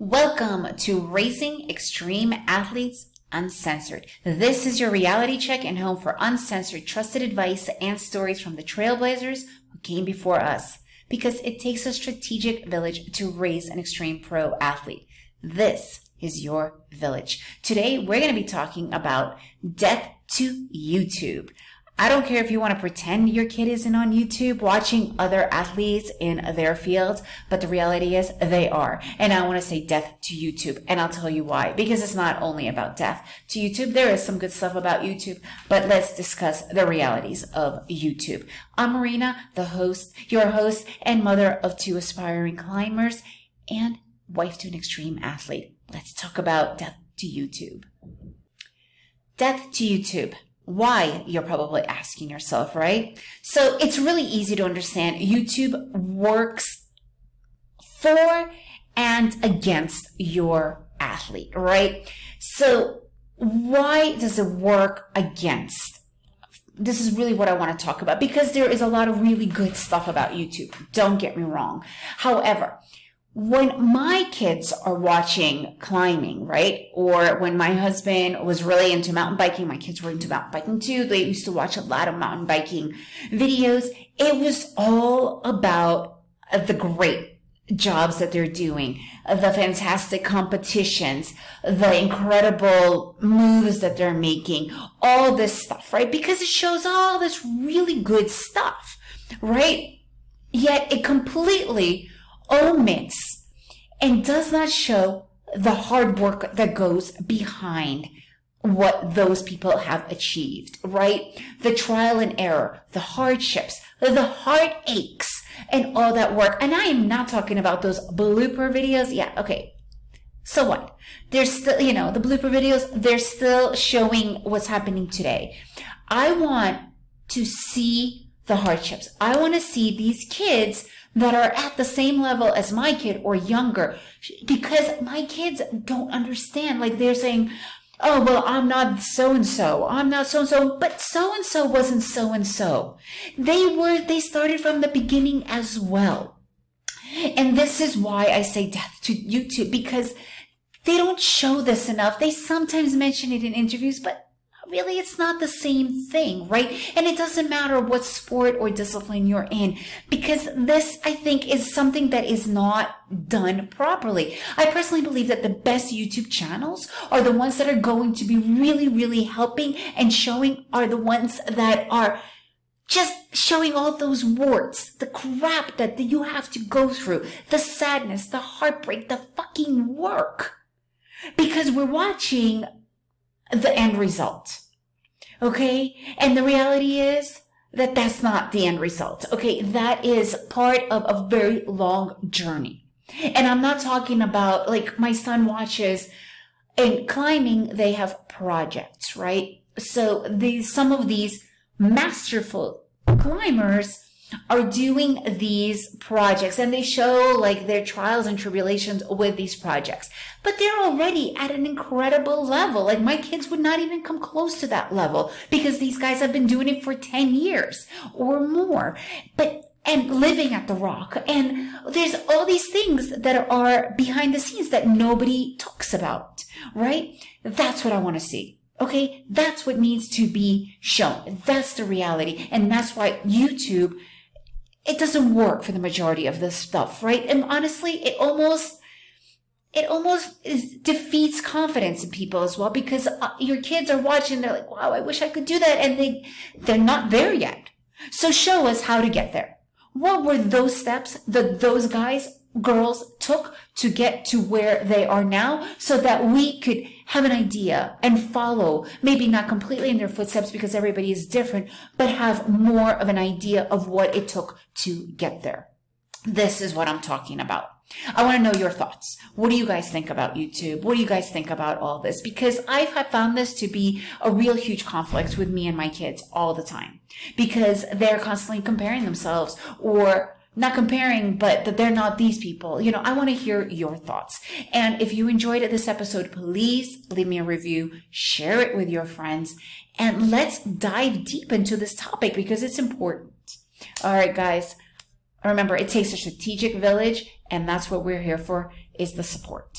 Welcome to Raising Extreme Athletes Uncensored. This is your reality check and home for uncensored, trusted advice and stories from the trailblazers who came before us. Because it takes a strategic village to raise an extreme pro athlete. This is your village. Today, we're going to be talking about death to YouTube. I don't care if you want to pretend your kid isn't on YouTube watching other athletes in their fields, but the reality is they are. And I want to say death to YouTube. And I'll tell you why. Because it's not only about death to YouTube. There is some good stuff about YouTube, but let's discuss the realities of YouTube. I'm Marina, the host, your host and mother of two aspiring climbers and wife to an extreme athlete. Let's talk about death to YouTube. Death to YouTube. Why, you're probably asking yourself, right? So it's really easy to understand. YouTube works for and against your athlete, right? So why does it work against? This is really what I want to talk about because there is a lot of really good stuff about YouTube. Don't get me wrong. However, when my kids are watching climbing, right? Or when my husband was really into mountain biking, my kids were into mountain biking too. They used to watch a lot of mountain biking videos. It was all about uh, the great jobs that they're doing, uh, the fantastic competitions, the incredible moves that they're making, all this stuff, right? Because it shows all this really good stuff, right? Yet it completely omits and does not show the hard work that goes behind what those people have achieved, right? The trial and error, the hardships, the heartaches, and all that work. And I am not talking about those blooper videos. Yeah, okay. So what? They're still, you know, the blooper videos, they're still showing what's happening today. I want to see the hardships. I want to see these kids that are at the same level as my kid or younger because my kids don't understand. Like they're saying, Oh, well, I'm not so and so. I'm not so and so, but so and so wasn't so and so. They were, they started from the beginning as well. And this is why I say death to YouTube because they don't show this enough. They sometimes mention it in interviews, but really it's not the same thing, right? And it doesn't matter what sport or discipline you're in because this, I think, is something that is not done properly. I personally believe that the best YouTube channels are the ones that are going to be really, really helping and showing are the ones that are just showing all those warts, the crap that you have to go through, the sadness, the heartbreak, the fucking work. Because we're watching the end result. Okay. And the reality is that that's not the end result. Okay. That is part of a very long journey. And I'm not talking about like my son watches in climbing, they have projects, right? So these, some of these masterful climbers are doing these projects and they show like their trials and tribulations with these projects. But they're already at an incredible level. Like my kids would not even come close to that level because these guys have been doing it for 10 years or more. But and living at the rock. And there's all these things that are behind the scenes that nobody talks about, right? That's what I want to see. Okay. That's what needs to be shown. That's the reality. And that's why YouTube it doesn't work for the majority of this stuff, right? And honestly, it almost it almost is, defeats confidence in people as well because uh, your kids are watching they're like wow i wish i could do that and they they're not there yet so show us how to get there what were those steps that those guys girls took to get to where they are now so that we could have an idea and follow, maybe not completely in their footsteps because everybody is different, but have more of an idea of what it took to get there. This is what I'm talking about. I want to know your thoughts. What do you guys think about YouTube? What do you guys think about all this? Because I've found this to be a real huge conflict with me and my kids all the time because they're constantly comparing themselves or not comparing, but that they're not these people. You know, I want to hear your thoughts. And if you enjoyed this episode, please leave me a review, share it with your friends, and let's dive deep into this topic because it's important. All right, guys. Remember, it takes a strategic village, and that's what we're here for is the support.